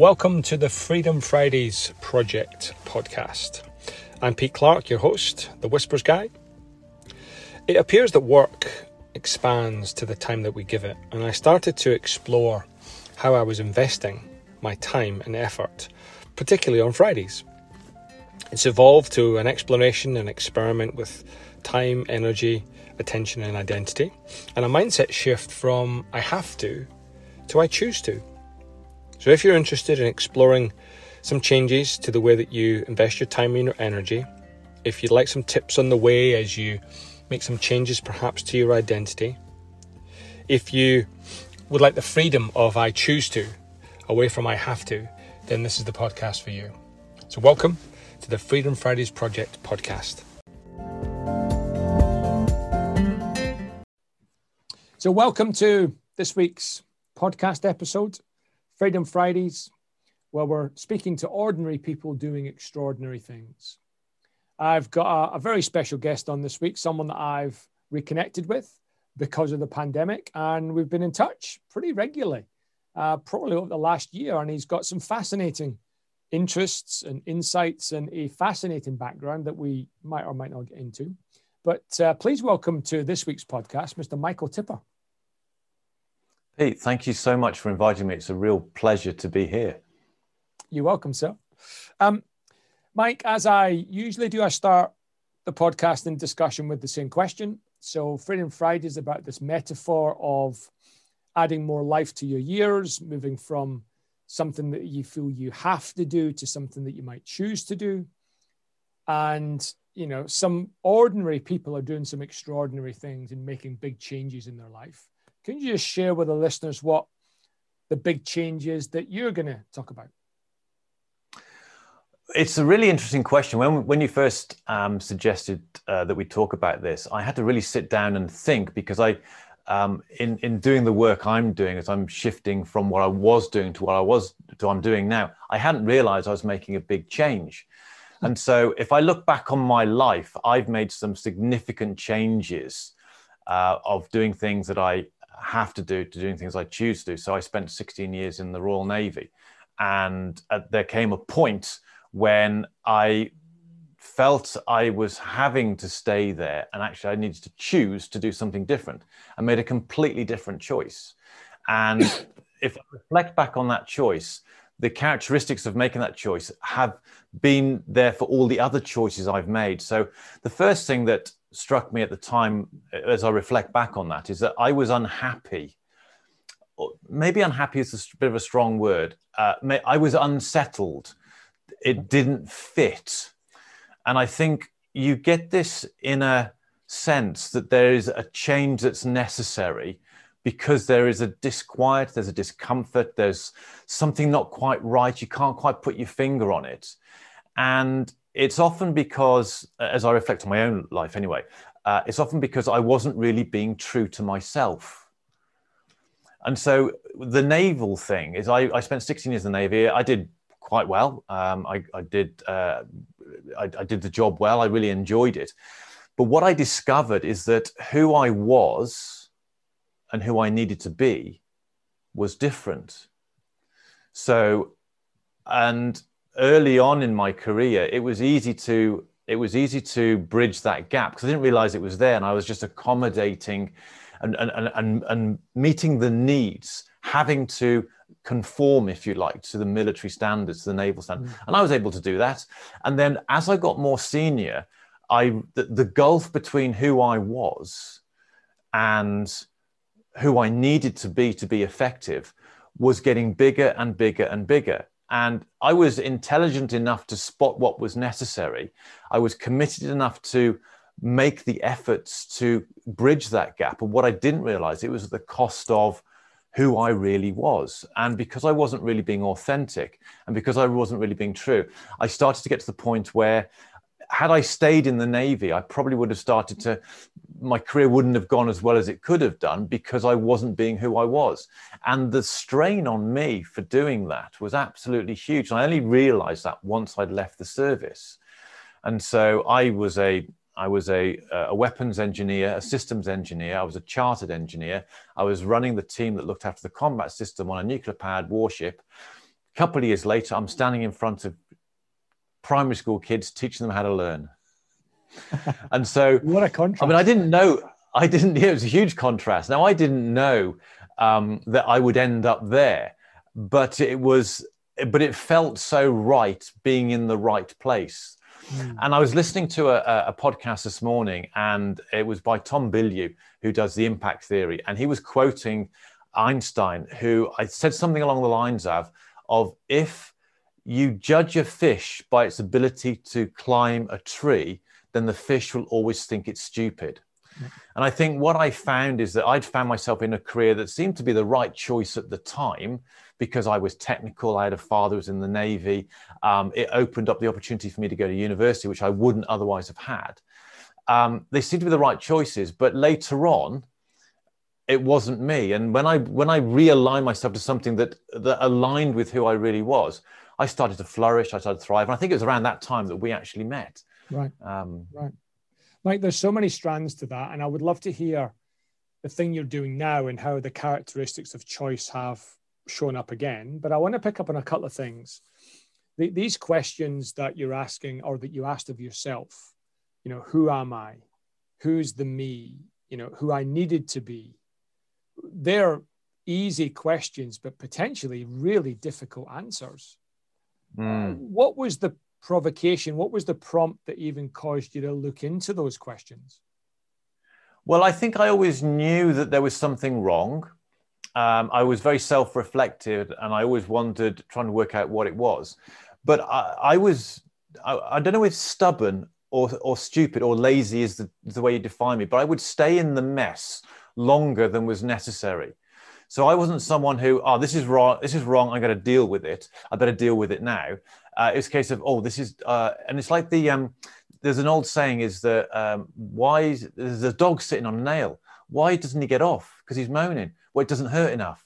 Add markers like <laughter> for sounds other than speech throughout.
Welcome to the Freedom Fridays Project podcast. I'm Pete Clark, your host, the Whispers Guy. It appears that work expands to the time that we give it, and I started to explore how I was investing my time and effort, particularly on Fridays. It's evolved to an exploration and experiment with time, energy, attention, and identity, and a mindset shift from I have to to I choose to. So, if you're interested in exploring some changes to the way that you invest your time and your energy, if you'd like some tips on the way as you make some changes perhaps to your identity, if you would like the freedom of I choose to away from I have to, then this is the podcast for you. So, welcome to the Freedom Fridays Project podcast. So, welcome to this week's podcast episode, Freedom Fridays, where we're speaking to ordinary people doing extraordinary things. I've got a, a very special guest on this week, someone that I've reconnected with because of the pandemic, and we've been in touch pretty regularly, uh, probably over the last year. And he's got some fascinating interests and insights and a fascinating background that we might or might not get into. But uh, please welcome to this week's podcast, Mr. Michael Tipper. Pete, thank you so much for inviting me. It's a real pleasure to be here. You're welcome, sir. Um, Mike, as I usually do, I start the podcast in discussion with the same question. So, Freedom Friday is about this metaphor of adding more life to your years, moving from something that you feel you have to do to something that you might choose to do. And, you know, some ordinary people are doing some extraordinary things and making big changes in their life. Can you just share with the listeners what the big changes that you're going to talk about? It's a really interesting question. When when you first um, suggested uh, that we talk about this, I had to really sit down and think because I, um, in in doing the work I'm doing, as I'm shifting from what I was doing to what I was to what I'm doing now, I hadn't realised I was making a big change. And so, if I look back on my life, I've made some significant changes uh, of doing things that I have to do to doing things I choose to do. So I spent 16 years in the Royal Navy, and uh, there came a point when I felt I was having to stay there, and actually I needed to choose to do something different. I made a completely different choice, and <coughs> if I reflect back on that choice, the characteristics of making that choice have been there for all the other choices I've made. So the first thing that struck me at the time, as I reflect back on that, is that I was unhappy. Maybe unhappy is a bit of a strong word. Uh, I was unsettled. It didn't fit. And I think you get this inner sense that there is a change that's necessary because there is a disquiet, there's a discomfort, there's something not quite right. You can't quite put your finger on it. And it's often because, as I reflect on my own life anyway, uh, it's often because I wasn't really being true to myself. And so the naval thing is, I, I spent 16 years in the Navy. I did quite well. Um, I, I, did uh, I, I did the job well. I really enjoyed it. But what I discovered is that who I was and who I needed to be was different. So, and early on in my career, it was easy to it was easy to bridge that gap because I didn't realize it was there, and I was just accommodating and and and, and meeting the needs, having to conform, if you like, to the military standards, to the naval standards, mm. and I was able to do that. And then as I got more senior, I the, the gulf between who I was and who I needed to be to be effective was getting bigger and bigger and bigger. And I was intelligent enough to spot what was necessary. I was committed enough to make the efforts to bridge that gap. And what I didn't realize, it was the cost of who I really was. And because I wasn't really being authentic and because I wasn't really being true, I started to get to the point where had I stayed in the Navy, I probably would have started to, my career wouldn't have gone as well as it could have done because I wasn't being who I was. And the strain on me for doing that was absolutely huge. And I only realized that once I'd left the service. And so I was a, I was a, a weapons engineer, a systems engineer. I was a chartered engineer. I was running the team that looked after the combat system on a nuclear powered warship A couple of years later, I'm standing in front of primary school kids teaching them how to learn. <laughs> and so, what a contrast! I mean, I didn't know. I didn't. <laughs> It was a huge contrast. Now, I didn't know um, that I would end up there, but it was. But it felt so right being in the right place. Mm. And I was listening to a, a, podcast this morning, and it was by Tom Bilyeu, who does the impact theory, and he was quoting Einstein, who I said something along the lines of, of if you judge a fish by its ability to climb a tree, then the fish will always think it's stupid. And I think what I found is that I'd found myself in a career that seemed to be the right choice at the time because I was technical. I had a father who was in the Navy. Um, it opened up the opportunity for me to go to university, which I wouldn't otherwise have had. Um, they seemed to be the right choices, but later on, it wasn't me. And when I when I realigned myself to something that that aligned with who I really was, I started to flourish. I started to thrive. And I think it was around that time that we actually met. Right. Um, right. Mike, there's so many strands to that, and I would love to hear the thing you're doing now and how the characteristics of choice have shown up again. But I want to pick up on a couple of things. The, these questions that you're asking or that you asked of yourself, you know, who am I? Who's the me? You know, who I needed to be. They're easy questions, but potentially really difficult answers. Mm. What was the provocation? What was the prompt that even caused you to look into those questions? Well, I think I always knew that there was something wrong. Um, I was very self reflective and I always wondered, trying to work out what it was. But I, I was, I, I, don't know if stubborn or, or stupid or lazy is the, the way you define me, but I would stay in the mess longer than was necessary. So I wasn't someone who, oh, this is wrong, this is wrong, I'm going to deal with it. I better deal with it now. Uh, it's a case of, oh, this is, uh, and it's like the, um, there's an old saying is that um, why is, there's a dog sitting on a nail. Why doesn't he get off? Because he's moaning. Well, it doesn't hurt enough.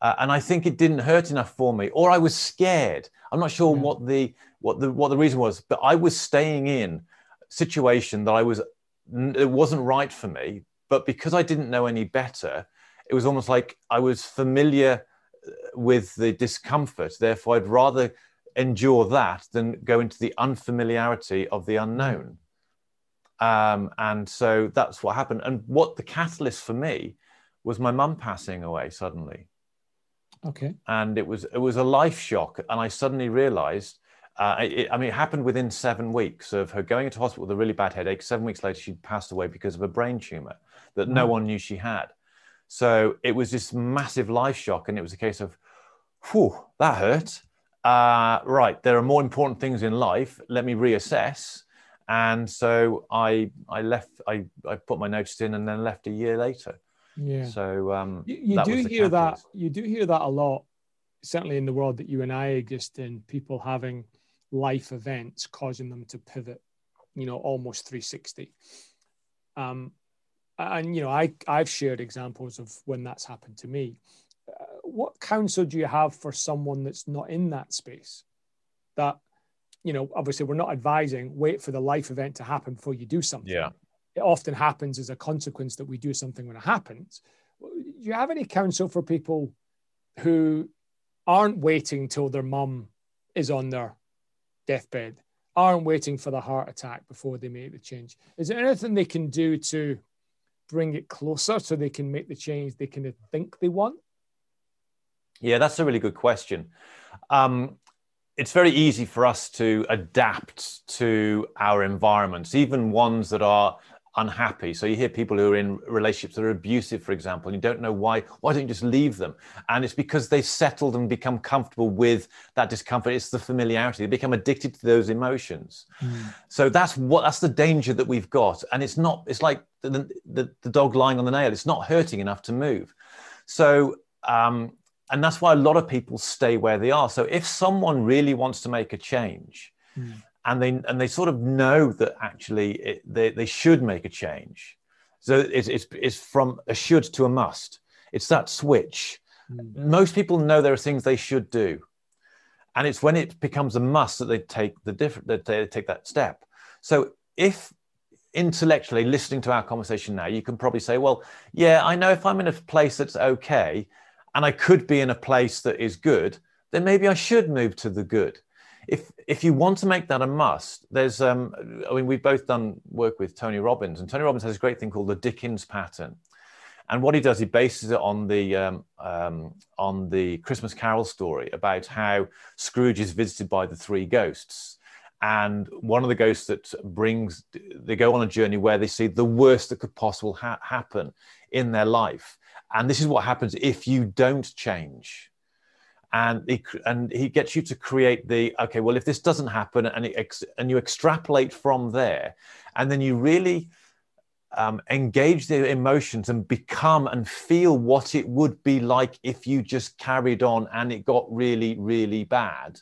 Uh, and I think it didn't hurt enough for me, or I was scared. I'm not sure yeah. what the what the what the reason was, but I was staying in a situation that I was it wasn't right for me. But because I didn't know any better, it was almost like I was familiar uh, with the discomfort. Therefore, I'd rather endure that than go into the unfamiliarity of the unknown. Um, and so that's what happened. And what the catalyst for me was my mum passing away suddenly. Okay. And it was it was a life shock, and I suddenly realised. Uh, it, I mean, it happened within seven weeks of her going into hospital with a really bad headache. Seven weeks later, she'd passed away because of a brain tumor that no one knew she had. So it was this massive life shock, and it was a case of, whew, that hurt. Uh, right, there are more important things in life. Let me reassess. And so I, I left. I, I put my notice in, and then left a year later. Yeah. So um, you, you do hear catalyst. that. You do hear that a lot, certainly in the world that you and I exist in. People having life events causing them to pivot. You know, almost 360. Um, and you know I I've shared examples of when that's happened to me. What counsel do you have for someone that's not in that space? That you know, obviously we're not advising wait for the life event to happen before you do something. Yeah. It often happens as a consequence that we do something when it happens. Do you have any counsel for people who aren't waiting till their mum is on their deathbed, aren't waiting for the heart attack before they make the change? Is there anything they can do to bring it closer so they can make the change they kind of think they want? Yeah, that's a really good question. Um, it's very easy for us to adapt to our environments, even ones that are unhappy. So you hear people who are in relationships that are abusive, for example, and you don't know why. Why don't you just leave them? And it's because they've settled and become comfortable with that discomfort. It's the familiarity. They become addicted to those emotions. Mm. So that's what that's the danger that we've got. And it's not. It's like the, the, the dog lying on the nail. It's not hurting enough to move. So. Um, and that's why a lot of people stay where they are. So if someone really wants to make a change, mm and they and they sort of know that actually it, they, they should make a change so it's, it's it's from a should to a must. It's that switch. Mm. most people know there are things they should do. And it's when it becomes a must that they take the different that they take that step. So if intellectually listening to our conversation now you can probably say well yeah i know if i'm in a place that's okay and i could be in a place that is good then maybe I should move to the good. If if you want to make that a must, there's um, I mean we've both done work with Tony Robbins, and Tony Robbins has a great thing called the Dickens pattern. And what he does, he bases it on the um, um, on the Christmas Carol story about how Scrooge is visited by the three ghosts, and one of the ghosts that brings they go on a journey where they see the worst that could possibly ha- happen in their life, and this is what happens if you don't change. And he and he gets you to create the okay well if this doesn't happen and it, and you extrapolate from there and then you really um, engage the emotions and become and feel what it would be like if you just carried on and it got really really bad.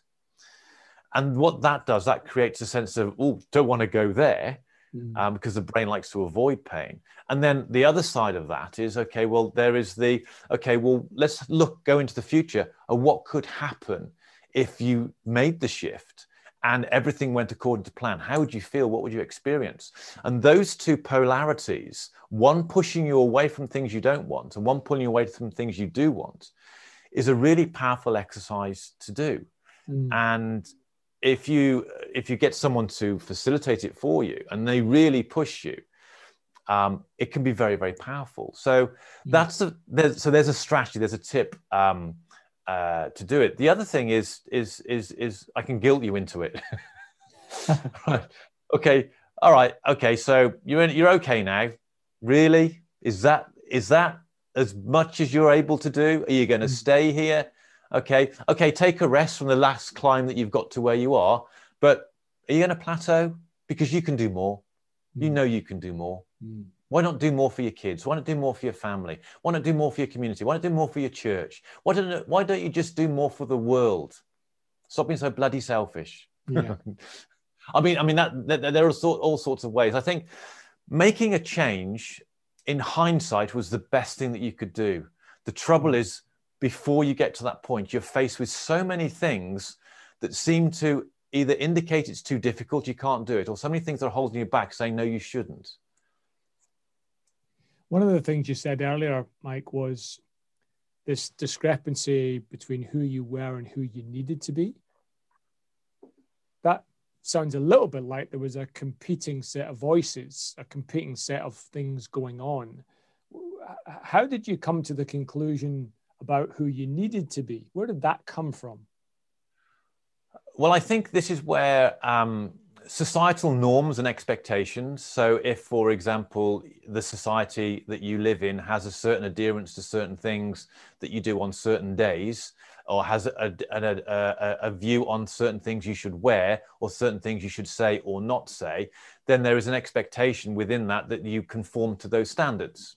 And what that does that creates a sense of oh don't want to go there mm. um, because the brain likes to avoid pain. And then the other side of that is okay, well, there is the okay, well, let's look, go into the future of what could happen if you made the shift and everything went according to plan. How would you feel? What would you experience? And those two polarities, one pushing you away from things you don't want and one pulling you away from things you do want, is a really powerful exercise to do. Mm. And if you if you get someone to facilitate it for you and they really push you um, it can be very very powerful. So that's a there's, so there's a strategy there's a tip um, uh, to do it. The other thing is is is is i can guilt you into it. <laughs> Right. Okay. All right. Okay. So you're in, you're okay now. Really? Is that is that as much as you're able to do? Are you going to hmm. stay here Okay, okay, take a rest from the last climb that you've got to where you are. But are you going to plateau? Because you can do more. You hmm. know you can do more. Mm. Why not do more for your kids? Why not do more for your family? Why not do more for your community? Why not do more for your church? Why don't, why don't you just do more for the world? Stop being so bloody selfish. Yeah. <laughs> I mean, I mean that, that there are all sorts of ways. I think making a change in hindsight was the best thing that you could do. The trouble hmm. is before you get to that point, you're faced with so many things that seem to either indicate it's too difficult, you can't do it, or so many things that are holding you back saying, no, you shouldn't. One of the things you said earlier, Mike, was this discrepancy between who you were and who you needed to be. That sounds a little bit like there was a competing set of voices, a competing set of things going on. How did you come to the conclusion about who you needed to be. Where did that come from? Well, I think this is where um, societal norms and expectations. So, if, for example, the society that you live in has a certain adherence to certain things that you do on certain days, or has a, a, a, a, view on certain things you should wear, or certain things you should say or not say, then there is an expectation within that that you conform to those standards.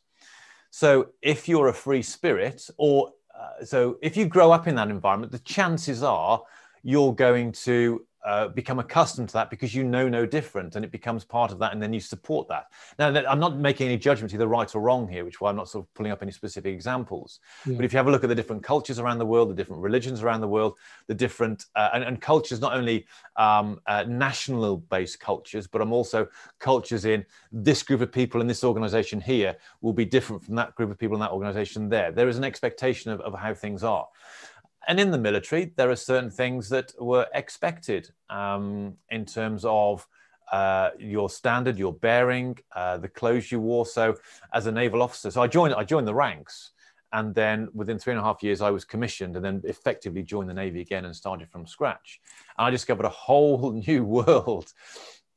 So if you're a free spirit, or uh, so if you grow up in that environment, the chances are you're going to uh, become accustomed to that because you know no different and it becomes part of that and then you support that. Now i'm not making any judgment either right or wrong here which is why i'm not sort of pulling up any specific examples. Yeah. but if you have a look at the different cultures around the world the different religions around the world the different uh, and, and, cultures not only um, uh, national based cultures but i'm also cultures in this group of people in this organization here will be different from that group of people in that organization there. There is an expectation of, of how things are and in the military, there are certain things that were expected um, in terms of uh, your standard, your bearing, uh, the clothes you wore. So, as a naval officer, so I joined. I joined the ranks, and then within three and a half years, I was commissioned, and then effectively joined the navy again and started from scratch. And I discovered a whole <laughs> new world.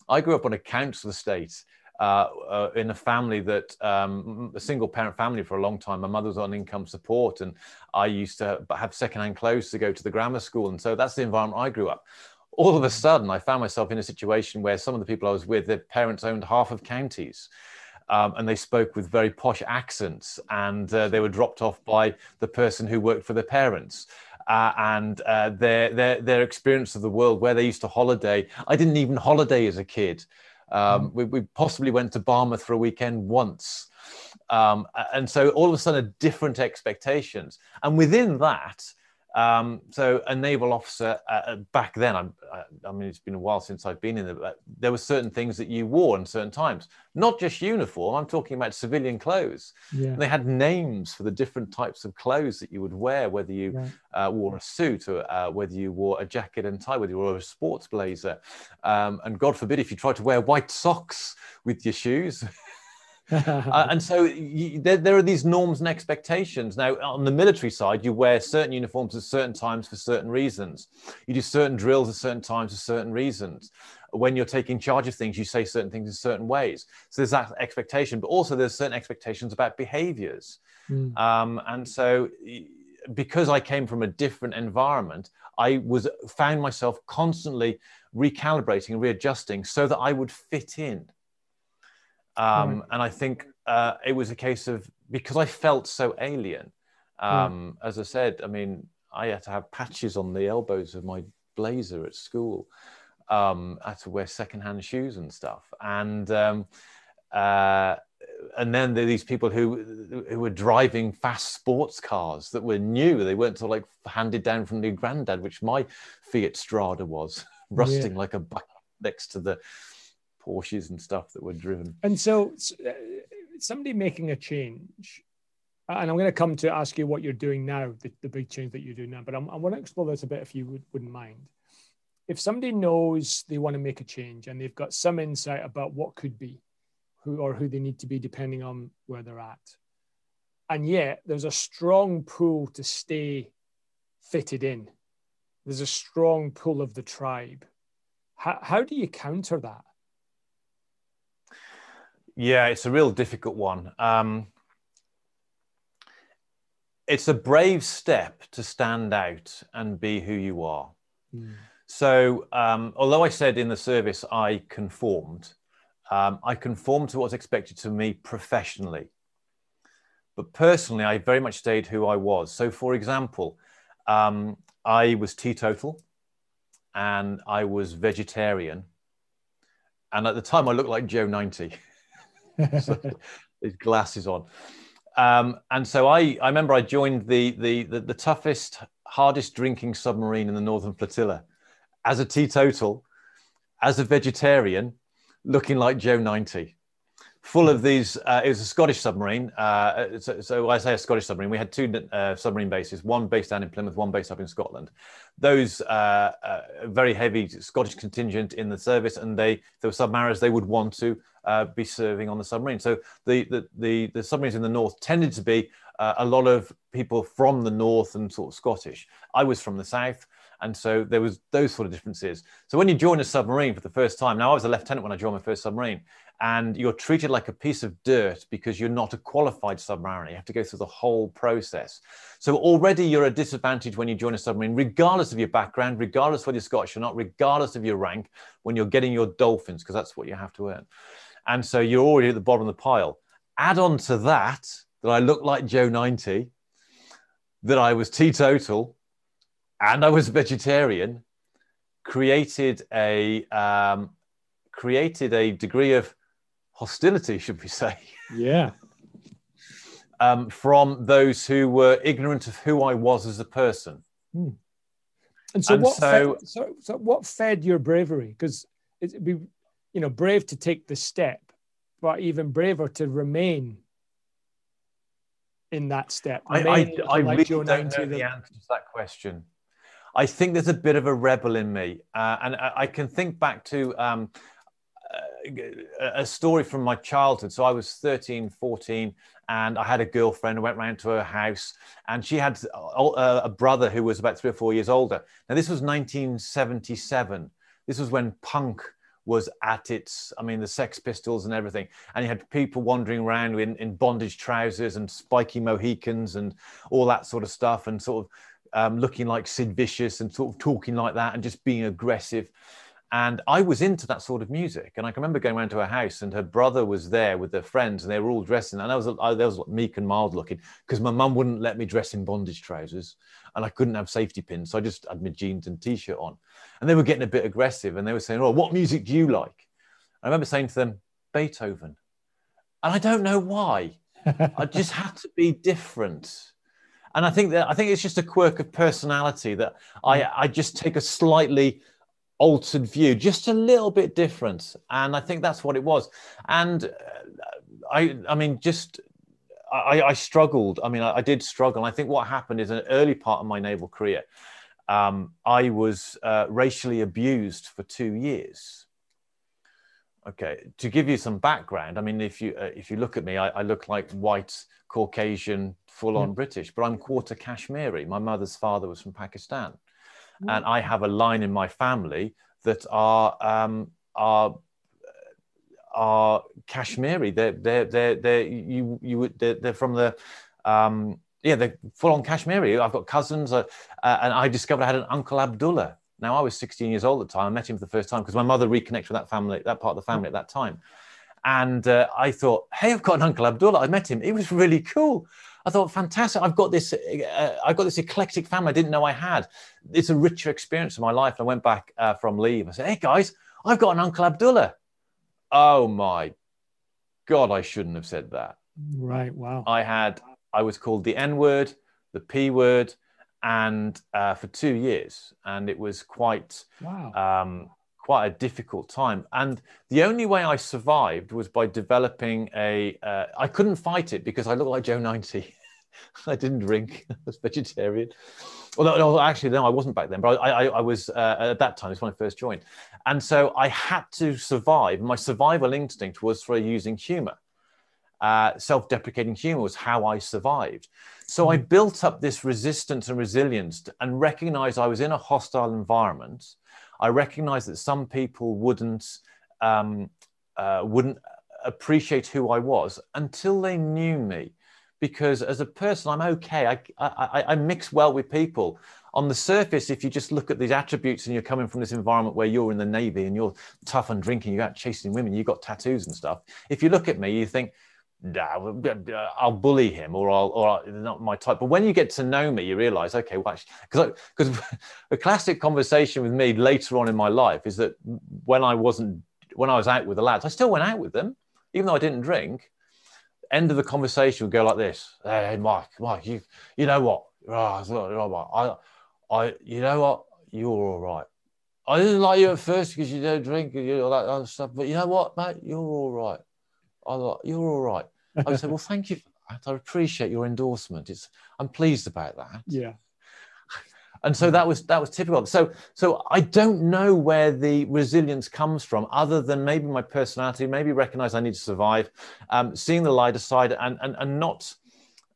I grew up on a council estate uh, uh, in a family that um, a single parent family for a long time. My mother was on income support, and I used to have secondhand clothes to go to the grammar school, and so that's the environment I grew up. All of a sudden, I found myself in a situation where some of the people I was with, their parents owned half of counties. Um, and they spoke with very posh accents, and uh, they were dropped off by the person who worked for their parents. Uh, and uh, their, their their experience of the world, where they used to holiday. I didn't even holiday as a kid. Um, mm. we, we, possibly went to Barmouth for a weekend once. Um, and so all of a sudden, different expectations. And within that, Um, so a naval officer uh, uh back then, I, I, mean, it's been a while since I've been in there. but There were certain things that you wore in certain times, not just uniform. I'm talking about civilian clothes. Yeah. they had names for the different types of clothes that you would wear, whether you uh, wore a suit or uh, whether you wore a jacket and tie, whether you wore a sports blazer, um, and God forbid if you tried to wear white socks with your shoes. <laughs> uh, and so you, there, there, are these norms and expectations. Now, on the military side, you wear certain uniforms at certain times for certain reasons. You do certain drills at certain times for certain reasons. When you're taking charge of things, you say certain things in certain ways. So there's that expectation, but also there's certain expectations about behaviors. Mm. Um, and so because I came from a different environment, I was found myself constantly recalibrating and readjusting so that I would fit in. Um, right. And I think uh, it was a case of because I felt so alien. Um, yeah. As I said, I mean, I had to have patches on the elbows of my blazer at school. Um, I had to wear secondhand shoes and stuff. And um, uh, and then there are these people who who were driving fast sports cars that were new. They weren't sort of like handed down from their granddad, which my Fiat Strada was, <laughs> rusting yeah. like a bucket next to the Porsches and stuff that were driven. And so, uh, somebody making a change, and I'm going to come to ask you what you're doing now, the, the big change that you do now, but I'm, I want to explore this a bit if you would, wouldn't mind. If somebody knows they want to make a change and they've got some insight about what could be, who or who they need to be depending on where they're at, and yet there's a strong pull to stay fitted in. There's a strong pull of the tribe. How, how do you counter that? Yeah, it's a real difficult one. Um, it's a brave step to stand out and be who you are. Mm. So, um, although I said in the service I conformed, um, I conformed to what's expected to me professionally. But personally, I very much stayed who I was. So, for example, um, I was teetotal and I was vegetarian. And at the time, I looked like Joe 90. <laughs> <laughs> his glasses on. Um, and so I, I remember I joined the, the, the, the, toughest, hardest drinking submarine in the Northern Flotilla as a teetotal, as a vegetarian, looking like Joe 90 full of these. Uh, it was a Scottish submarine. Uh, so, so, I say a Scottish submarine. We had two uh, submarine bases, one based down in Plymouth, one based up in Scotland. Those uh, uh, very heavy Scottish contingent in the service, and they, there were submariners they would want to uh, be serving on the submarine. So the, the, the, the submarines in the north tended to be a lot of people from the north and sort of Scottish. I was from the south. And so there was those sort of differences. So when you join a submarine for the first time, now I was a lieutenant when I joined my first submarine, and you're treated like a piece of dirt because you're not a qualified submariner. You have to go through the whole process. So already you're at a disadvantage when you join a submarine, regardless of your background, regardless whether you're Scottish or not, regardless of your rank, when you're getting your dolphins, because that's what you have to earn. And so you're already at the bottom of the pile. Add on to that that I look like Joe 90, that I was teetotal, and I was vegetarian, created a um, created a degree of hostility, should we say? Yeah. <laughs> um, from those who were ignorant of who I was as a person. Hmm. And so, and what so, fed, so, so, what fed your bravery? Because it'd be, you know, brave to take the step, but even braver to remain in that step. I, I, I like really don't know the answer to that question. I think there's a bit of a rebel in me, uh, and I, I, can think back to um, a story from my childhood. So I was 13, 14, and I had a girlfriend. I went round to her house, and she had a brother who was about three or four years older. Now, this was 1977. This was when punk was at its, I mean, the Sex Pistols and everything. And you had people wandering around in, in bondage trousers and spiky Mohicans and all that sort of stuff, and sort of um, looking like Sid Vicious and sort of talking like that and just being aggressive. And I was into that sort of music. And I can remember going around to her house, and her brother was there with their friends, and they were all dressing. And I was, I, was meek and mild looking because my mum wouldn't let me dress in bondage trousers, and I couldn't have safety pins. So I just had my jeans and t-shirt on. And they were getting a bit aggressive, and they were saying, "Oh, what music do you like?" I remember saying to them, "Beethoven," and I don't know why. I just had to be different. And I think that I think it's just a quirk of personality that I Mm. I just take a slightly altered view, just a little bit different, and I think that's what it was. And uh, I I mean just. I, I struggled. I mean, I, I did struggle. I think what happened is an early part of my naval career, um, I was uh, racially abused for two years. Okay, to give you some background, I mean, if you uh, if you look at me, I, I look like white Caucasian, full on Yeah. British, but I'm quarter Kashmiri. My mother's father was from Pakistan, and I have a line in my family that are um, are are Kashmiri. They're they're they're, they're you you they're, they're from the um, yeah they're full on Kashmiri. I've got cousins, uh, uh, and I discovered I had an uncle Abdullah. Now I was 16 years old at the time. I met him for the first time because my mother reconnected with that family, that part of the family at that time. And uh, I thought, hey, I've got an uncle Abdullah. I met him. He was really cool. I thought, fantastic. I've got this. Uh, I've got this eclectic family. I didn't know I had. It's a richer experience of my life. I went back uh, from leave. I said, hey guys, I've got an uncle Abdullah. Oh my God, I shouldn't have said that. Right. Wow. I had, I was called the N word, the P word, and uh, for two years. And it was quite, Wow. um, quite a difficult time. And the only way I survived was by developing a. Uh, I couldn't fight it because I looked like Joe 90. <laughs> I didn't drink, <laughs> I was vegetarian. Although, no, actually, no, I wasn't back then, but I, I, I was uh, at that time, it's when I first joined. And so I had to survive. My survival instinct was for using humor. Uh, Self deprecating humor was how I survived. So I built up this resistance and resilience and recognized I was in a hostile environment. I recognize that some people wouldn't um, uh, wouldn't appreciate who I was until they knew me, because as a person, I'm okay. I, I, I mix well with people. On the surface, if you just look at these attributes and you're coming from this environment where you're in the navy and you're tough and drinking, you're out chasing women, you've got tattoos and stuff. If you look at me, you think, nah, I'll bully him or I'll, or I'll, not my type. But when you get to know me, you realize, okay, well, because because <laughs> a classic conversation with me later on in my life is that when I wasn't when I was out with the lads, I still went out with them, even though I didn't drink. End of the conversation would go like this: Hey, Mike, Mike, you you know what? Ah, oh, I, I, you know what? You're all right. I didn't like you at first because you don't drink and you all that other stuff, but you know what, mate? You're all right. I like you're all right. I would say, well, thank you. For that. I appreciate your endorsement. It's I'm pleased about that. yeah. And so that was that was typical. So so I don't know where the resilience comes from, other than maybe my personality, maybe recognize I need to survive, um, seeing the lighter side, and and and not.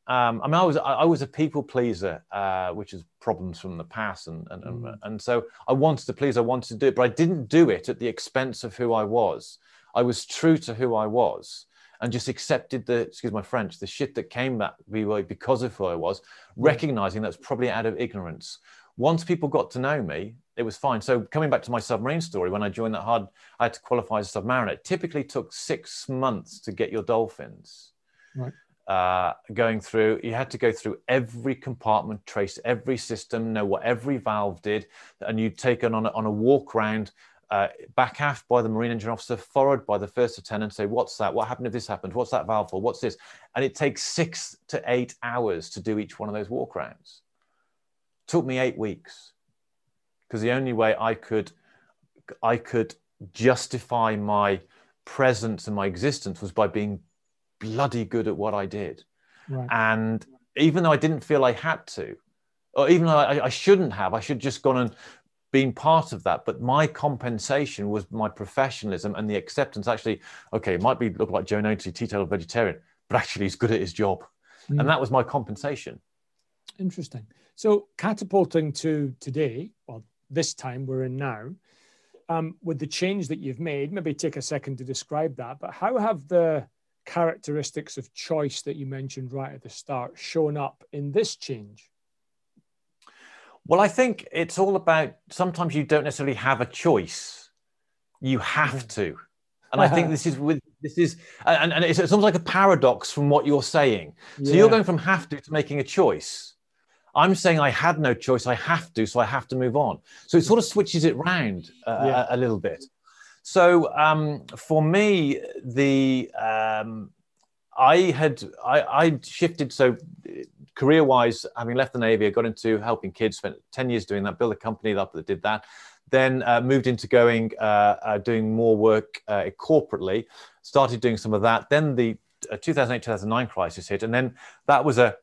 Um, I mean, I was I, was a people pleaser, uh, which is problems from the past, and and, and Mm. and so I wanted to please, I wanted to do it, but I didn't do it at the expense of who I was. I was true to who I was, and just accepted the excuse my French, the shit that came way because of who I was, recognizing that's probably out of ignorance. Once people got to know me, it was fine. So coming back to my submarine story, when I joined that hard, I had to qualify as a submariner. It typically took six months to get your dolphins. Right. Uh, going through, you had to go through every compartment, trace every system, know what every valve did, and you'd taken on a, on a walk round uh, back aft by the marine engine officer, forward by the first lieutenant, say, What's that? What happened if this happened? What's that valve for? What's this? And it takes six to eight hours to do each one of those walk rounds. Took me eight weeks because the only way I could I could justify my presence and my existence was by being bloody good at what I did. Right. And even though I didn't feel I had to, or even though I, I shouldn't have, I should just gone and been part of that. But my compensation was my professionalism and the acceptance. Actually, okay, it might be look like Joe 90, teetotal vegetarian, but actually he's good at his job, Mm. and that was my compensation. Interesting. So catapulting to today, well, this time we're in now, um, with the change that you've made, maybe take a second to describe that. But how have the characteristics of choice that you mentioned right at the start shown up in this change? Well, I think it's all about sometimes you don't necessarily have a choice. You have to. And I think <laughs> this is with this is and, and it's, it's almost like a paradox from what you're saying. So you're going from have to to making a choice. I'm saying I had no choice. I have to, so I have to move on. So it sort of switches it round uh, Yeah. a, a little bit. So um, for me, the um, I had I, I shifted. So career wise, having left the Navy, I got into helping kids, spent 10 years doing that, built a company up that did that. Then uh, moved into going, uh, uh, doing more work uh, corporately, started doing some of that. Then the 2008 2009 crisis hit, and then that was a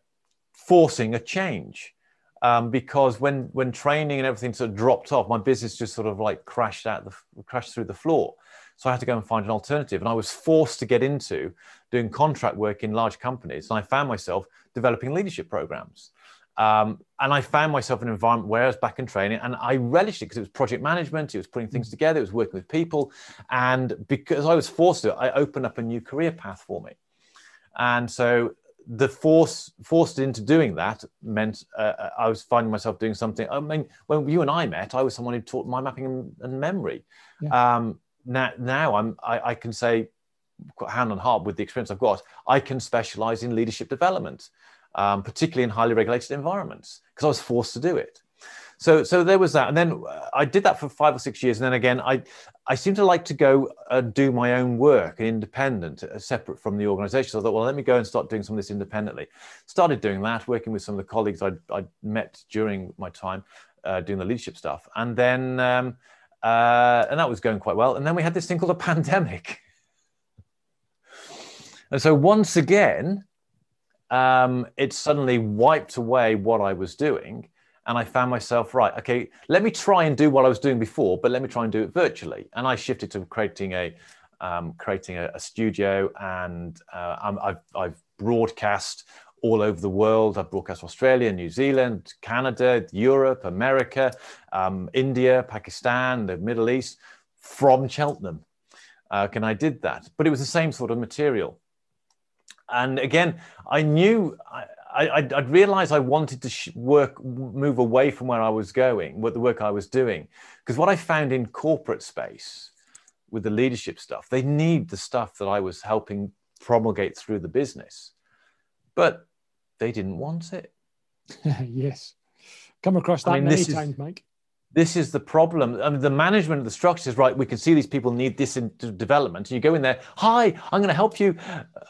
forcing a change. Um, because when when training and everything sort of dropped off, my business just sort of like crashed out the crashed through the floor. So I had to go and find an alternative. And I was forced to get into doing contract work in large companies. And I found myself developing leadership programs. Um, and I found myself in an environment where I was back in training and I relished it because it was project management, it was putting things mm. together, it was working with people. And because I was forced to, I opened up a new career path for me. And so the force forced into doing that meant uh, uh, I was finding myself doing something. I mean, when you and I met, I was someone who taught mind mapping and, and memory. Yeah. Um, now now I'm I, I can say hand on heart with the experience I've got, I can specialize in leadership development, um, particularly in highly regulated environments, because I was forced to do it. So, so there was that, and then uh, I did that for five or six years, and then again, I, I seem to like to go and do my own work, independent, uh, separate from the organisation. So I thought, well, let me go and start doing some of this independently. Started doing that, working with some of the colleagues I'd, I'd met during my time uh, doing the leadership stuff, and then um, uh, and that was going quite well. And then we had this thing called a <laughs> pandemic. And so once again, um, it suddenly wiped away what I was doing. And I found myself, right, okay, let me try and do what I was doing before, but let me try and do it virtually. And I shifted to creating a, um, creating a, a, studio and uh, I've, I've broadcast all over the world. I've broadcast Australia, New Zealand, Canada, Europe, America, um, India, Pakistan, the Middle East from Cheltenham. Uh, and I did that, but it was the same sort of material. And again, I knew I, I, would realized I wanted to work, move away from where I was going, what the work I was doing. Because what I found in corporate space with the leadership stuff, they need the stuff that I was helping promulgate through the business. But they didn't want it. <laughs> yes. Come across that I mean, many times, is, Mike. This is the problem. I mean, the management of the structure is right. We can see these people need this in development. And you go in there, hi, I'm going to help you.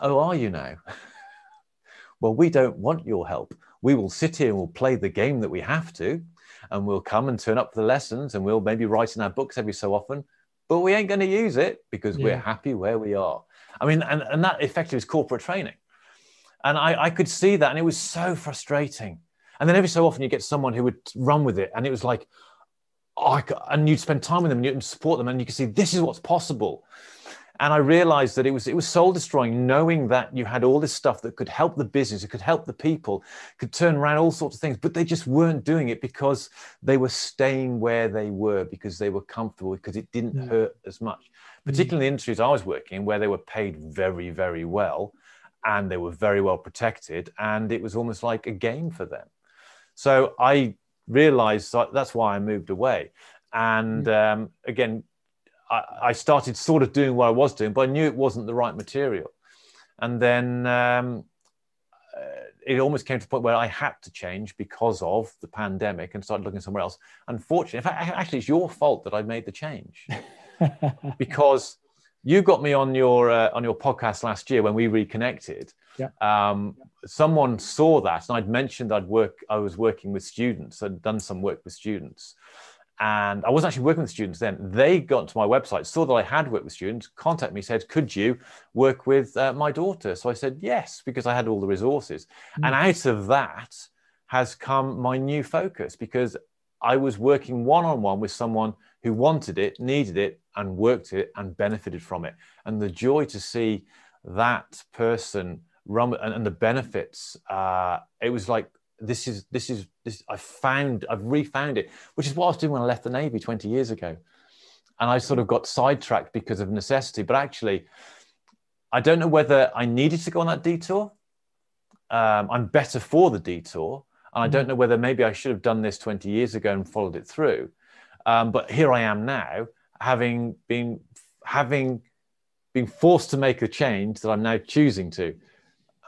Oh, are you now? <laughs> well, we don't want your help. We will sit here and we'll play the game that we have to. And we'll come and turn up for the lessons and we'll maybe write in our books every so often, but we ain't going to use it because yeah. we're happy where we are. I mean, and, and that effectively is corporate training. And I, I could see that, and it was so frustrating. And then every so often you get someone who would run with it, and it was like, oh, and you'd spend time with them and you'd support them, and you could see this is what's possible. And I realized that it was it was soul destroying, knowing that you had all this stuff that could help the business, it could help the people, could turn around all sorts of things, but they just weren't doing it because they were staying where they were because they were comfortable because it didn't mm. hurt as much. Mm. Particularly in the industries I was working in, where they were paid very, very well and they were very well protected and it was almost like a game for them so i realized that's why i moved away and mm. um, again I, I, started sort of doing what i was doing but i knew it wasn't the right material and then um, uh, it almost came to a point where i had to change because of the pandemic and started looking somewhere else unfortunately in fact actually it's your fault that i made the change <laughs> because you got me on your uh, on your podcast last year when we reconnected. Yeah. Um, someone saw that, and I'd mentioned I'd work. I was working with students. I'd done some work with students, and I wasn't actually working with students then. They got to my website, saw that I had worked with students, contacted me, said, "Could you work with uh, my daughter?" So I said yes because I had all the resources, mm. and out of that has come my new focus because I was working one on one with someone who wanted it, needed it, and worked it and benefited from it. And the joy to see that person run and, and the benefits, uh, it was like, this is, this is, this, I found, I've refound it, which is what I was doing when I left the Navy 20 years ago. And I sort of got sidetracked because of necessity. But actually, I don't know whether I needed to go on that detour. Um, I'm better for the detour. And I don't mm-hmm. know whether maybe I should have done this 20 years ago and followed it through. Um, but here I am now, having been having been forced to make a change that I'm now choosing to.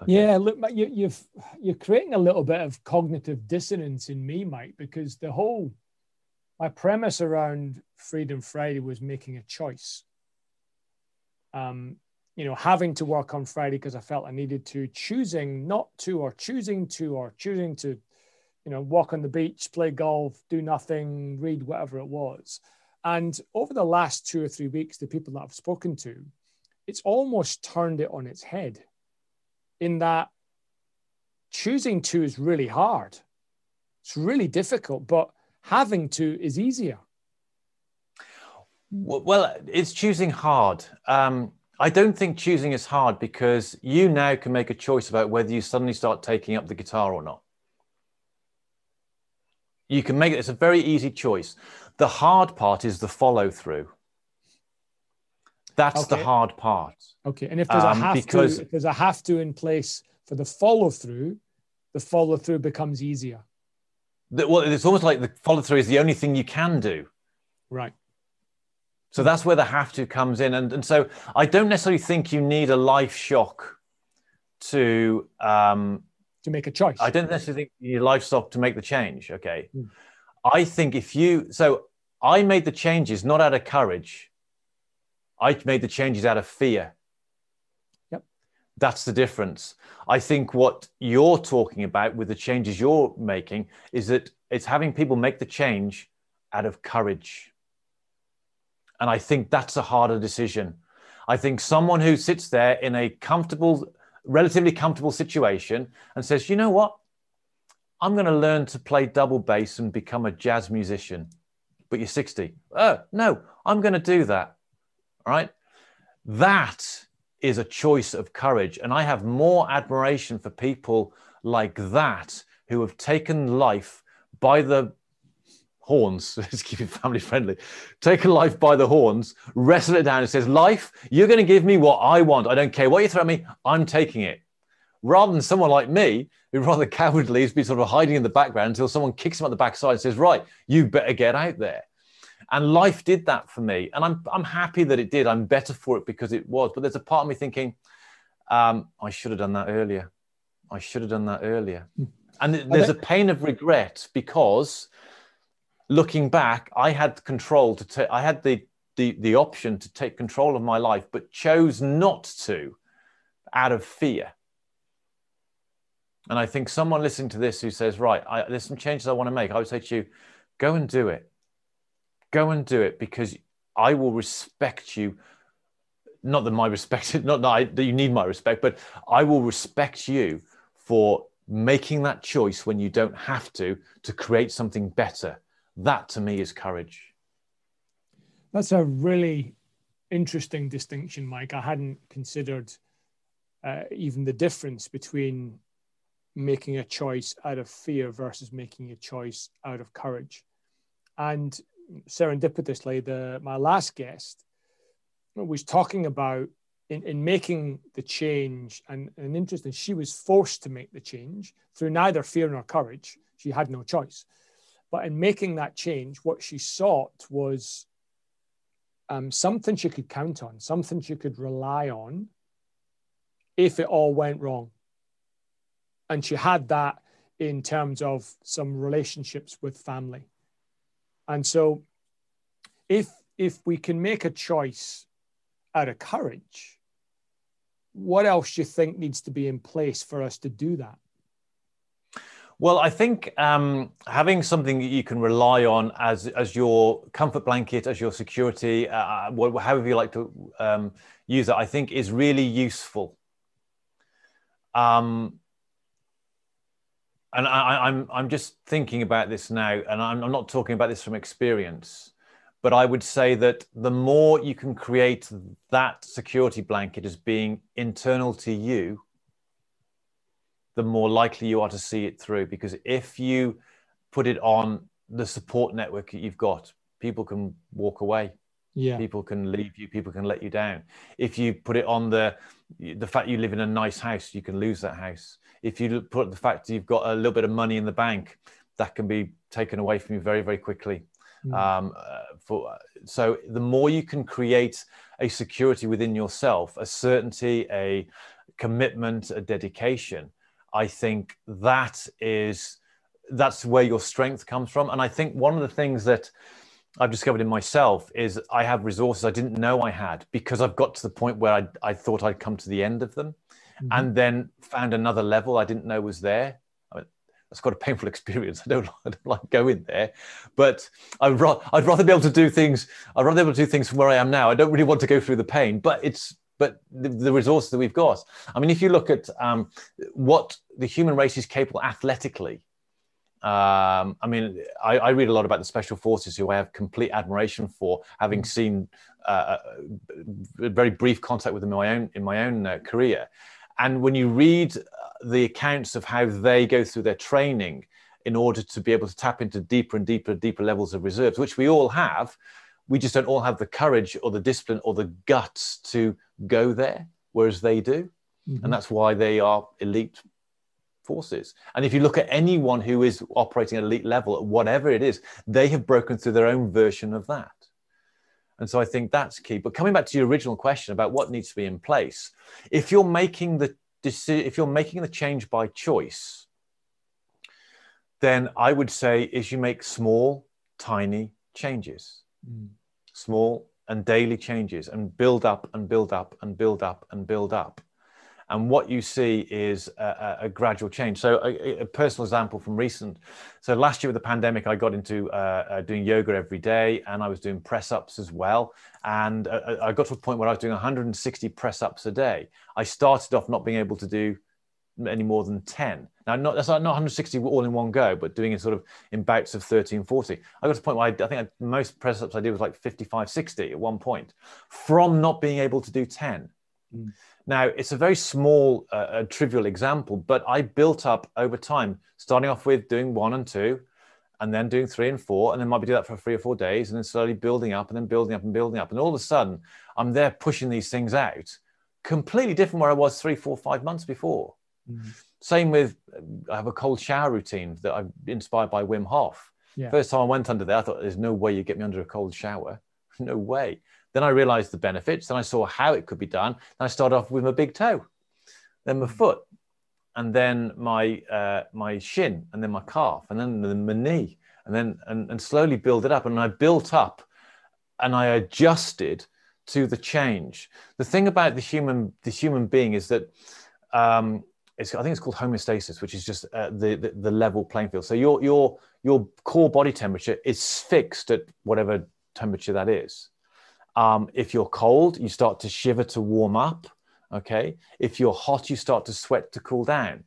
Okay. Yeah, look, you, you've you're creating a little bit of cognitive dissonance in me, Mike, because the whole my premise around Freedom Friday was making a choice. Um, you know, having to work on Friday because I felt I needed to, choosing not to, or choosing to, or choosing to, you know, walk on the beach, play golf, do nothing, read whatever it was. And over the last two or three weeks, the people that I've spoken to, it's almost turned it on its head in that choosing to is really hard. It's really difficult, but having to is easier. Well, it's choosing hard. Um, I don't think choosing is hard because you now can make a choice about whether you suddenly start taking up the guitar or not. You can make it, it's a very easy choice. The hard part is the follow through. That's okay. the hard part. Okay. And if there's um, a have because, to, if there's a have to in place for the follow through, the follow through becomes easier. The, well, it's almost like the follow through is the only thing you can do. Right. So that's where the have to comes in. And, and so I don't necessarily think you need a life shock to um, to make a choice. I don't necessarily think you need a life shock to make the change. Okay. Mm. I think if you so I made the changes not out of courage. I made the changes out of fear. Yep. That's the difference. I think what you're talking about with the changes you're making is that it's having people make the change out of courage. And I think that's a harder decision. I think someone who sits there in a comfortable, relatively comfortable situation and says, you know what? I'm going to learn to play double bass and become a jazz musician. But you're 60. Oh, no, I'm going to do that. All right. That is a choice of courage. And I have more admiration for people like that who have taken life by the horns. <laughs> Let's keep it family friendly. Taken life by the horns, wrestle it down, and says, Life, you're going to give me what I want. I don't care what you throw at me, I'm taking it. Rather than someone like me, who rather <laughs> cowardly is be sort of hiding in the background until someone kicks him on the backside and says, Right, you better get out there. And life did that for me. And I'm, I'm happy that it did. I'm better for it because it was. But there's a part of me thinking, um, I should have done that earlier. I should have done that earlier. Hmm. And there's a pain of regret because looking back, I had control to take, I had the, the, the option to take control of my life, but chose not to out of fear. And I think someone listening to this who says, right, I, there's some changes I want to make, I would say to you, go and do it go and do it because I will respect you. Not that my respect, <laughs> not that, I, that you need my respect, but I will respect you for making that choice when you don't have to to create something better. That to me is courage. That's a really interesting distinction, Mike. I hadn't considered uh, even the difference between making a choice out of fear versus making a choice out of courage. And serendipitously, the my last guest was talking about in, in making the change and, and interesting, she was forced to make the change through neither fear nor courage. She had no choice. But in making that change, what she sought was um, something she could count on, something she could rely on if it all went wrong. And she had that in terms of some relationships with family. And so if if we can make a choice out of courage, what else do you think needs to be in place for us to do that? Well, I think um, having something that you can rely on as as your comfort blanket, as your security, uh, however you like to um, use it, I think is really useful. Um, and I, am I'm, I'm just thinking about this now, and I'm, I'm not talking about this from experience, but I would say that the more you can create that security blanket as being internal to you, the more likely you are to see it through. Because if you put it on the support network that you've got, people can walk away. Yeah. People can leave you. People can let you down. If you put it on the the fact you live in a nice house, you can lose that house if you put the fact that you've got a little bit of money in the bank, that can be taken away from you very, very quickly. Mm. Um, uh, for, so the more you can create a security within yourself, a certainty, a commitment, a dedication, I think that is that's where your strength comes from. And I think one of the things that I've discovered in myself is I have resources I didn't know I had because I've got to the point where I, I thought I'd come to the end of them mm-hmm. and then found another level I didn't know was there. I mean, that's quite a painful <laughs> experience. I don't, <laughs> I don't like going there, but I'd, ra- I'd rather be able to do things. I'd rather be able to do things from where I am now. I don't really want to go through the pain, but it's but the, the resources that we've got. I mean, if you look at um, what the human race is capable athletically, um, I mean, I, I, read a lot about the special forces, who I have complete admiration for, having mm. seen uh, a very brief contact with them in my own in my own uh, career. And when you read uh, the accounts of how they go through their training in order to be able to tap into deeper and deeper, deeper levels of reserves, which we all have, we just don't all have the courage or the discipline or the guts to go there, whereas they do. Mm-hmm. And that's why they are elite forces. And if you look at anyone who is operating at elite level, whatever it is, they have broken through their own version of that. And so I think that's key. But coming back to your original question about what needs to be in place, if you're making the if you're making the change by choice, then I would say is you make small, tiny changes, mm. small and daily changes, and build up and build up and build up and build up and what you see is a, a gradual change. So, a, a, personal example from recent. So, last year with the pandemic, I got into uh, uh, doing yoga every day, and I was doing press ups as well. And uh, uh I got to a point where I was doing 160 press ups a day. I started off not being able to do any more than 10. Now, not, that's not 160 all in one go, but doing it sort of in bouts of 13, 40. I got to a point where I, I think I, most press ups I did was like 55, 60 at one point from not being able to do 10. Mm. Now, it's a very small, uh, trivial example, but I built up over time, starting off with doing one and two, and then doing three and four, and then might be doing that for three or four days, and then slowly building up, and then building up and building up. And all of a sudden, I'm there pushing these things out, completely different where I was three, four, five months before. Mm-hmm. Same with, I have a cold shower routine that I'm inspired by Wim Hof. Yeah. First time I went under there, I thought, there's no way you get me under a cold shower. <laughs> no way. Then I realized the benefits. Then I saw how it could be done. Then I started off with my big toe, then my foot, and then my uh, my shin, and then my calf, and then my knee, and then and, and slowly build it up. And I built up, and I adjusted to the change. The thing about the human the human being is that. Um, it's, I think it's called homeostasis, which is just uh, the, the, the level playing field. So your your your core body temperature is fixed at whatever temperature that is. Um, if you're cold, you start to shiver to warm up. Okay. If you're hot, you start to sweat to cool down.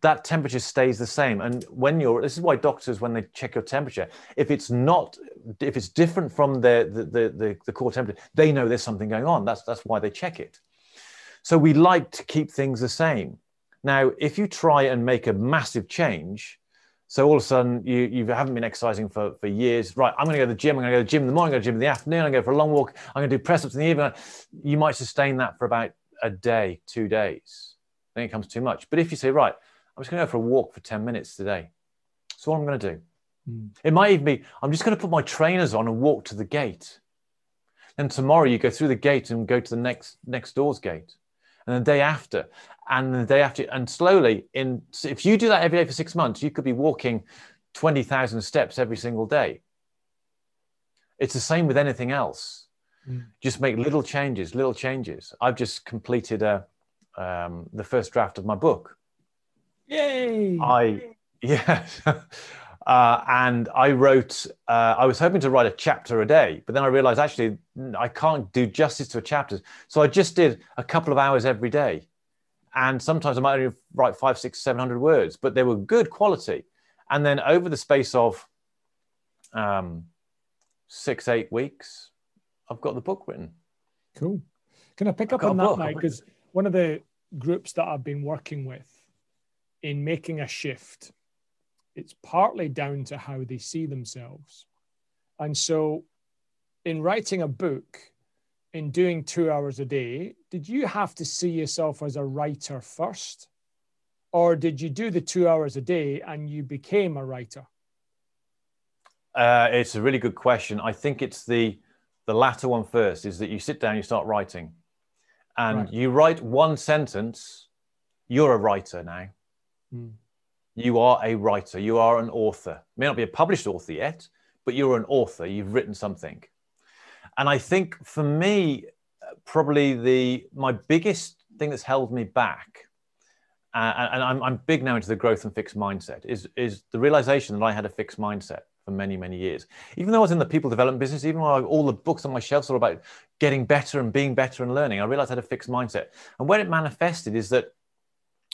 That temperature stays the same. And when you're, this is why doctors, when they check your temperature, if it's not, if it's different from the, the, the, the core temperature, they know there's something going on. That's, that's why they check it. So we like to keep things the same. Now, if you try and make a massive change, so all of a sudden, you, you haven't been exercising for, for years. Right, I'm going to go to the gym. I'm going to go to the gym in the morning, I'm going to the gym in the afternoon. I'm going to go for a long walk. I'm going to do press ups in the evening. You might sustain that for about a day, two days. Then it comes too much. But if you say, right, I'm just going to go for a walk for 10 minutes today. So what I'm going to do. Mm. It might even be, I'm just going to put my trainers on and walk to the gate. Then tomorrow you go through the gate and go to the next next door's gate. And the day after, and the day after, and slowly, in if you do that every day for six months, you could be walking 20,000 steps every single day. It's the same with anything else. Mm. Just make little changes, little changes. I've just completed a, um, the first draft of my book. Yay! I, <laughs> yeah. Uh, and I wrote, uh, I was hoping to write a chapter a day, but then I realized actually I can't do justice to a chapter. So I just did a couple of hours every day and sometimes I might only write five, six, seven hundred words, but they were good quality. And then over the space of um, six, eight weeks, I've got the book written. Cool. Can I pick up on that, Mike? Because one of the groups that I've been working with in making a shift, it's partly down to how they see themselves. And so, in writing a book, in doing two hours a day, did you have to see yourself as a writer first? Or did you do the two hours a day and you became a writer? Uh, it's a really good question. I think it's the the latter one first. Is that you sit down, you start writing, and right. you write one sentence. You're a writer now. Mm. You are a writer. You are an author. May not be a published author yet, but you're an author, you've written something. And I think for me, probably the my biggest thing that's held me back, uh, and I'm, I'm big now into the growth and fixed mindset, is, is the realization that I had a fixed mindset for many, many years. Even though I was in the people development business, even though all the books on my shelves are about getting better and being better and learning, I realized I had a fixed mindset. And where it manifested is that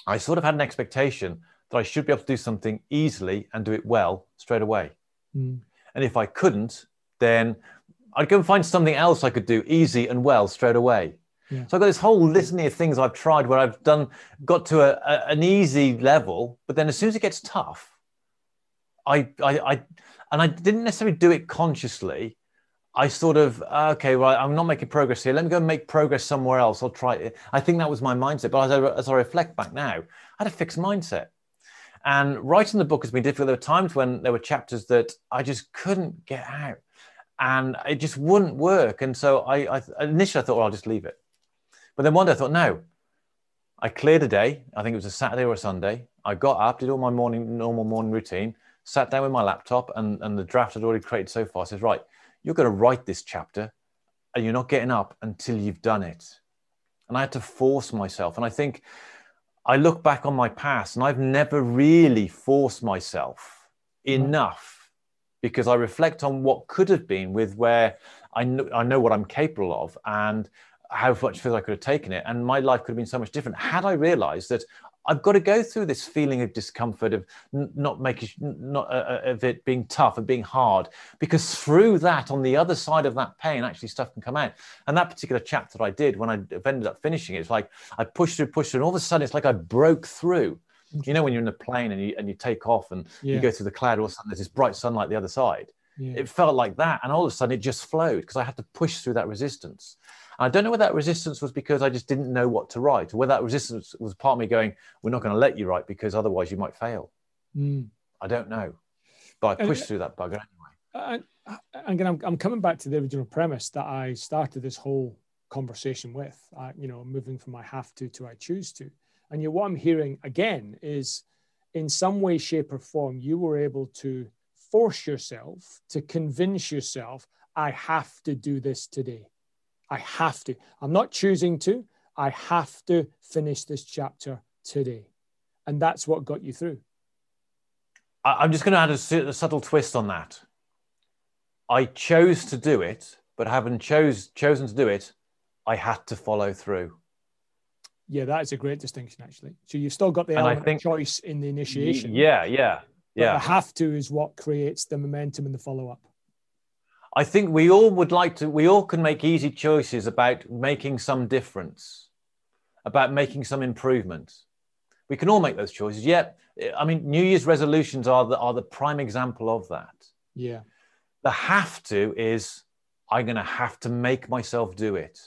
I sort of had an expectation that I should be able to do something easily and do it well straight away. Mm. And if I couldn't, then I'd go and find something else I could do easy and well straight away. Yeah. So I've got this whole litany of things I've tried where I've done got to a, a, an easy level, but then as soon as it gets tough, I, I, I and I didn't necessarily do it consciously. I sort of okay, well, I'm not making progress here. Let me go and make progress somewhere else. I'll try it. I think that was my mindset. But as I, as I reflect back now, I had a fixed mindset. And writing the book has been difficult. There were times when there were chapters that I just couldn't get out, and it just wouldn't work. And so I, I initially I thought, well, I'll just leave it. But then one day I thought, no. I cleared a day. I think it was a Saturday or a Sunday. I got up, did all my morning normal morning routine, sat down with my laptop, and, and the draft I'd already created so far. I says, right, you're going to write this chapter, and you're not getting up until you've done it. And I had to force myself. And I think I look back on my past, and I've never really forced myself enough because I reflect on what could have been with where I know, I know what I'm capable of and how much further I could have taken it. And my life could have been so much different had I realized that I've got to go through this feeling of discomfort of not making not uh, uh, of it being tough and being hard because through that on the other side of that pain actually stuff can come out and that particular chapter I did when I ended up finishing it, it's like I pushed through pushed through and all of a sudden it's like I broke through you know when you're in a plane and you and you take off and yeah. you go through the cloud all of a sudden there's this bright sunlight the other side yeah. it felt like that and all of a sudden it just flowed because I had to push through that resistance I don't know whether that resistance was because I just didn't know what to write, or whether that resistance was part of me going, "We're not going to let you write because otherwise you might fail." Mm. I don't know, but I pushed and, through that bugger anyway. And again, I'm, I'm coming back to the original premise that I started this whole conversation with. Uh, you know, moving from I have to to I choose to, and you know, what I'm hearing again is, in some way, shape, or form, you were able to force yourself to convince yourself, I have to do this today. I have to. I'm not choosing to. I have to finish this chapter today. And that's what got you through. I'm just going to add a, a subtle twist on that. I chose to do it, but having chose, chosen to do it, I had to follow through. Yeah, that is a great distinction, actually. So you've still got the and element think, of choice in the initiation. Yeah, yeah, yeah. the have to is what creates the momentum and the follow up. I think we all would like to, we all can make easy choices about making some difference, about making some improvement. We can all make those choices. Yet, I mean, New Year's resolutions are the, are the prime example of that. Yeah. The have to is, I'm going to have to make myself do it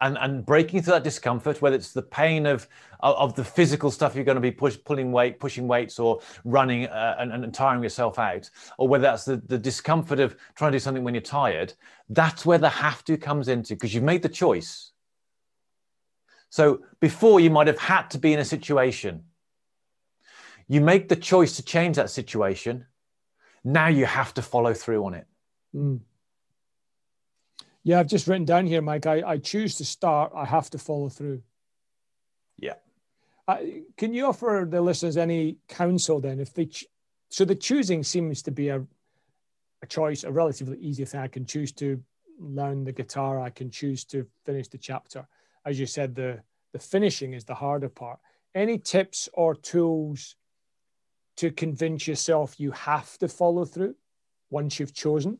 and and breaking through that discomfort, whether it's the pain of of the physical stuff you're going to be push, pulling weight, pushing weights, or running uh, and, and tiring yourself out, or whether that's the, the discomfort of trying to do something when you're tired, that's where the have to comes into because you've made the choice. So before you might have had to be in a situation. You make the choice to change that situation. Now you have to follow through on it. Mm. Yeah, I've just written down here, Mike. I, I choose to start. I have to follow through. Yeah. Uh, can you offer the listeners any counsel then? If they ch- so the choosing seems to be a a choice, a relatively easy thing. I can choose to learn the guitar. I can choose to finish the chapter. As you said, the the finishing is the harder part. Any tips or tools to convince yourself you have to follow through once you've chosen?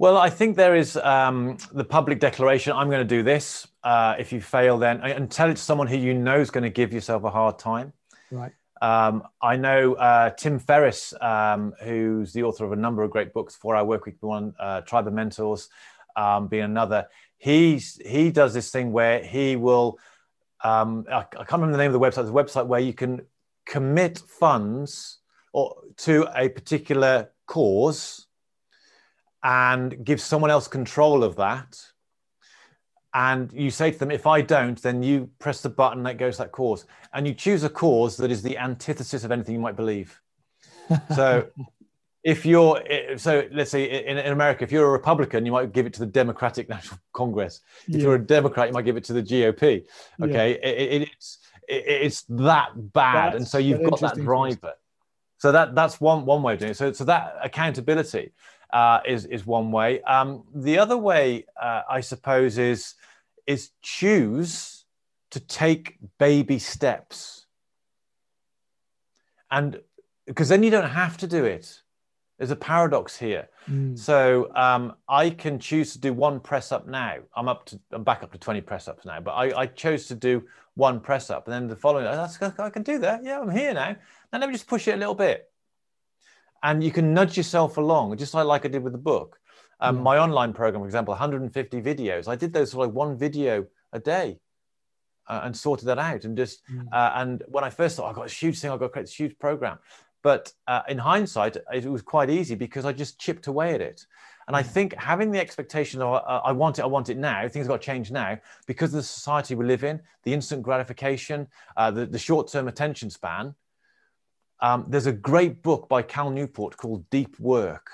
Well, I think there is um, the public declaration I'm going to do this. Uh, if you fail, then and tell it to someone who you know is going to give yourself a hard time. Right. Um, I know uh, Tim Ferriss, um, who's the author of a number of great books. Four Hour Work Week one, uh, Tribe of Mentors, um, being another. He's he does this thing where he will. Um, I, I can't remember the name of the website. There's a website where you can commit funds or to a particular cause and give someone else control of that. And you say to them if i don't then you press the button that goes that cause. And you choose a cause that is the antithesis of anything you might believe. <laughs> So if you're so let's say in, in america if you're a republican you might give it to the democratic national <laughs> congress. If yeah. you're a democrat you might give it to the gop okay yeah. it, it's it, it's that bad. That's and so you've got that driver. So that that's one one way of doing it. So so that accountability uh, is is one way um, the other way uh, i suppose is is choose to take baby steps and because then you don't have to do it there's a paradox here. Mm. So um, I can choose to do one press up now. I'm up to I'm back up to 20 press ups now, but I, I chose to do one press up, and then the following I can do that. Yeah, I'm here now. And let me just push it a little bit, and you can nudge yourself along, just like, like I did with the book. Um, mm. My online program, for example, 150 videos. I did those for like one video a day. Uh, and sorted that out and just mm. uh, and when I first thought I got a huge thing, I got to create this huge program, but uh, in hindsight, it was quite easy because I just chipped away at it. And I mm. think having the expectation of uh, I want it, I want it now, things got to change now because of the society we live in, the instant gratification, uh, the, the short term attention span. Um, there's a great book by Cal Newport called Deep Work,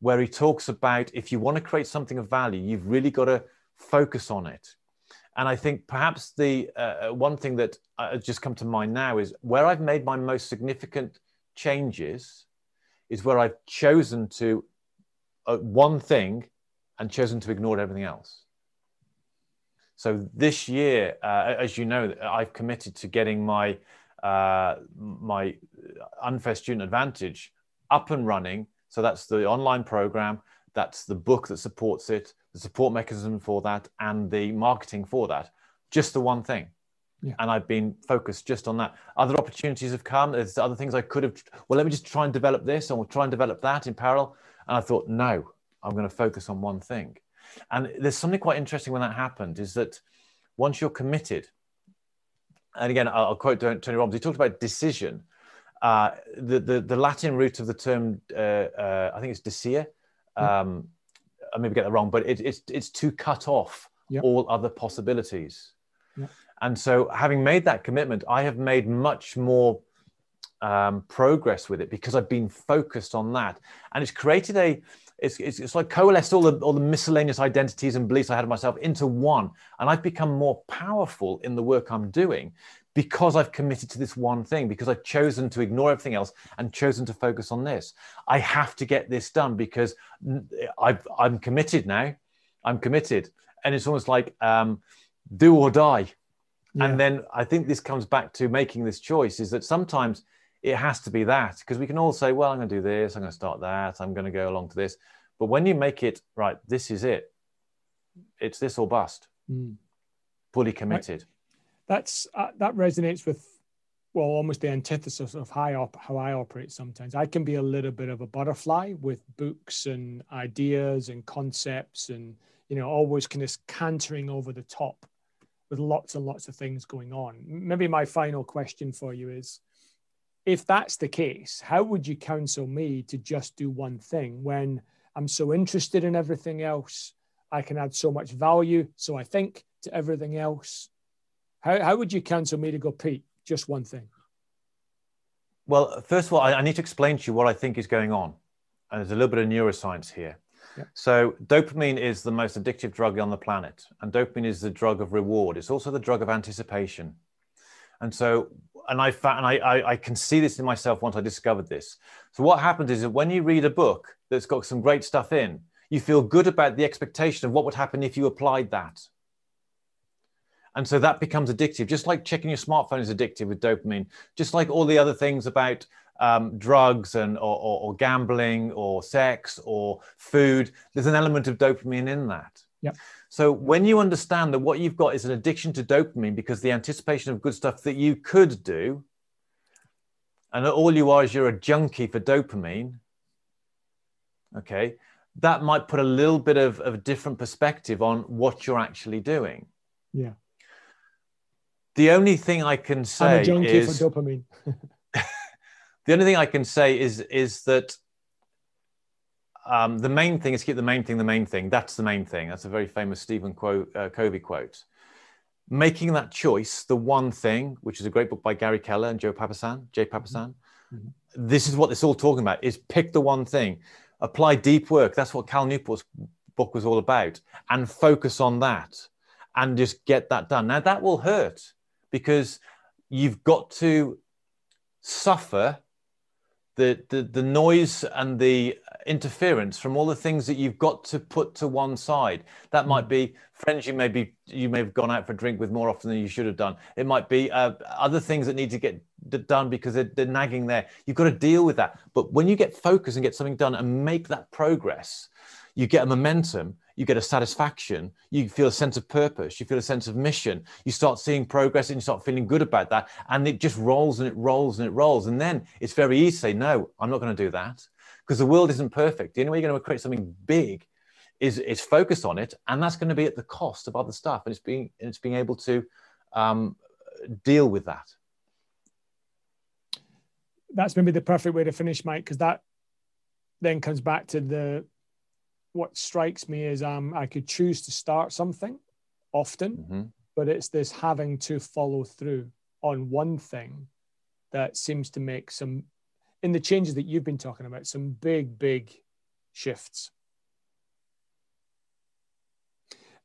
where he talks about if you want to create something of value, you've really got to focus on it. And I think perhaps the uh, one thing that uh, has just come to mind now is where I've made my most significant changes is where I've chosen to uh, one thing and chosen to ignore everything else. So this year, uh, as you know, I've committed to getting my uh, my unfair student advantage up and running. So that's the online program, that's the book that supports it, the support mechanism for that, and the marketing for that. Just the one thing. Yeah. And I've been focused just on that. Other opportunities have come. There's other things I could have. Well, let me just try and develop this, and we'll try and develop that in parallel. And I thought, no, I'm going to focus on one thing. And there's something quite interesting when that happened is that once you're committed, and again, I'll quote Tony Robbins. He talked about decision. Uh, the, the the Latin root of the term, uh, uh, I think it's desire. Um, I maybe get that wrong, but it, it's it's to cut off yep. all other possibilities. Yep. And so, having made that commitment, I have made much more um, progress with it because I've been focused on that, and it's created a. It's, it's, it's like coalesced all the all the miscellaneous identities and beliefs I had of myself into one, and I've become more powerful in the work I'm doing because I've committed to this one thing, because I've chosen to ignore everything else and chosen to focus on this. I have to get this done because i am committed now. I'm committed. And it's almost like um, do or die. Yeah. And then I think this comes back to making this choice is that sometimes it has to be that because we can all say, well, I'm going to do this, I'm going to start that, I'm going to go along to this. But when you make it right, this is it, it's this or bust, mm. fully committed. Right. That's uh, that resonates with well, almost the antithesis of how I, op- how I operate sometimes. I can be a little bit of a butterfly with books and ideas and concepts and, you know, always kind of cantering over the top with lots and lots of things going on. Maybe my final question for you is if that's the case, how would you counsel me to just do one thing when I'm so interested in everything else? I can add so much value, so I think, to everything else. How, how would you counsel me to go, Pete, just one thing? Well, first of all, I, I need to explain to you what I think is going on. And there's a little bit of neuroscience here. So, dopamine is the most addictive drug on the planet, and dopamine is the drug of reward. It's also the drug of anticipation. And so, and I found, and I, I, I can see this in myself once I discovered this. So, what happens is that when you read a book that's got some great stuff in, you feel good about the expectation of what would happen if you applied that. And so that becomes addictive, just like checking your smartphone is addictive with dopamine, just like all the other things about um, drugs and or, or, or, gambling or sex or food, there's an element of dopamine in that. Yep. So when you understand that what you've got is an addiction to dopamine because the anticipation of good stuff that you could do, and all you are is you're a junkie for dopamine. Okay, that might put a little bit of, of different perspective on what you're actually doing. Yeah. The only thing I can say I'm a junkie is, for dopamine. <laughs> <laughs> The only thing I can say is is that um, the main thing is keep the main thing the main thing. That's the main thing. That's a very famous Stephen quote, uh, Covey quote. making that choice, the one thing, which is a great book by Gary Keller and Joe Papasan, Jay Papasan. Mm-hmm. This is what it's all talking about: is pick the one thing, apply deep work. That's what Cal Newport's book was all about, and focus on that, and just get that done. Now that will hurt because you've got to suffer the, the, the noise and the interference from all the things that you've got to put to one side. That might be friends you may be you may have gone out for a drink with more often than you should have done. It might be uh, other things that need to get done because they're, they're nagging there. You've got to deal with that. But when you get focused and get something done and make that progress, you get a momentum you get a satisfaction, you feel a sense of purpose, you feel a sense of mission, you start seeing progress and you start feeling good about that. And it just rolls and it rolls and it rolls. And then it's very easy to say, no, I'm not going to do that because the world isn't perfect. The only way you're going to create something big is, is focus on it. And that's going to be at the cost of other stuff. And it's being, and it's being able to um, deal with that. That's maybe the perfect way to finish, Mike, because that then comes back to the what strikes me is um, I could choose to start something often, mm-hmm. but it's this having to follow through on one thing that seems to make some, in the changes that you've been talking about, some big, big shifts.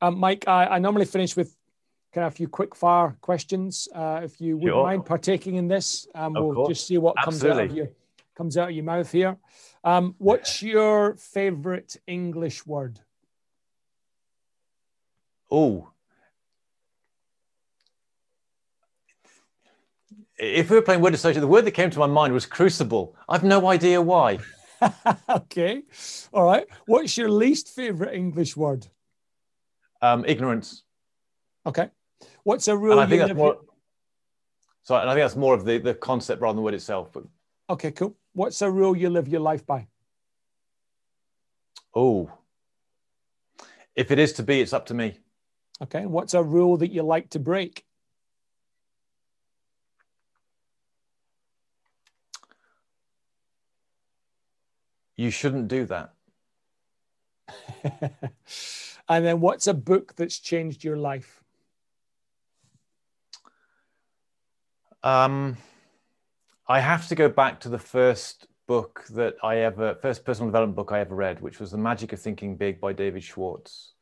Um, Mike, I, I, normally finish with kind of a few quick fire questions. Uh, if you wouldn't sure. mind partaking in this, um, we'll just see what comes out of you comes out of your mouth here. Um, what's your favorite English word? Oh, if we were playing word association, the word that came to my mind was crucible. I've no idea why. <laughs> okay, all right. What's your least favorite English word? Um, ignorance. Okay. What's a real? And I think that's more. Sorry, and I think that's more of the, the concept rather than the word itself. But okay, cool. What's a rule you live your life by? Oh, if it is to be, it's up to me. Okay. What's a rule that you like to break? You shouldn't do that. <laughs> and then what's a book that's changed your life? Um, I have to go back to the first book that I ever, first personal development book I ever read, which was The Magic of Thinking Big by David Schwartz.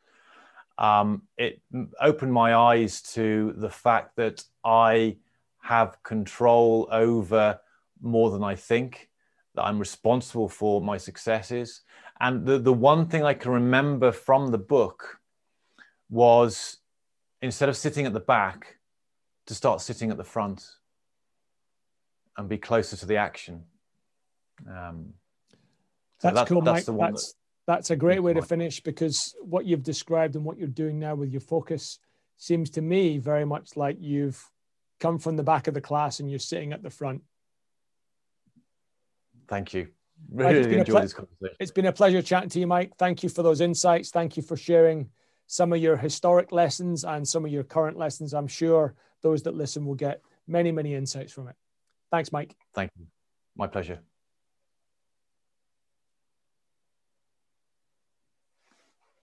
Um, it opened my eyes to the fact that I have control over more than I think, that I'm responsible for my successes. And the, the one thing I can remember from the book was instead of sitting at the back, to start sitting at the front and be closer to the action. Um, so that's that, cool, that's Mike. That's, that, that's a great way to finish because what you've described and what you're doing now with your focus seems to me very much like you've come from the back of the class and you're sitting at the front. Thank you. Really enjoyed this conversation. It's been a pleasure chatting to you, Mike. Thank you for those insights. Thank you for sharing some of your historic lessons and some of your current lessons. I'm sure those that listen will get many, many insights from it. Thanks, Mike. Thank you. My pleasure.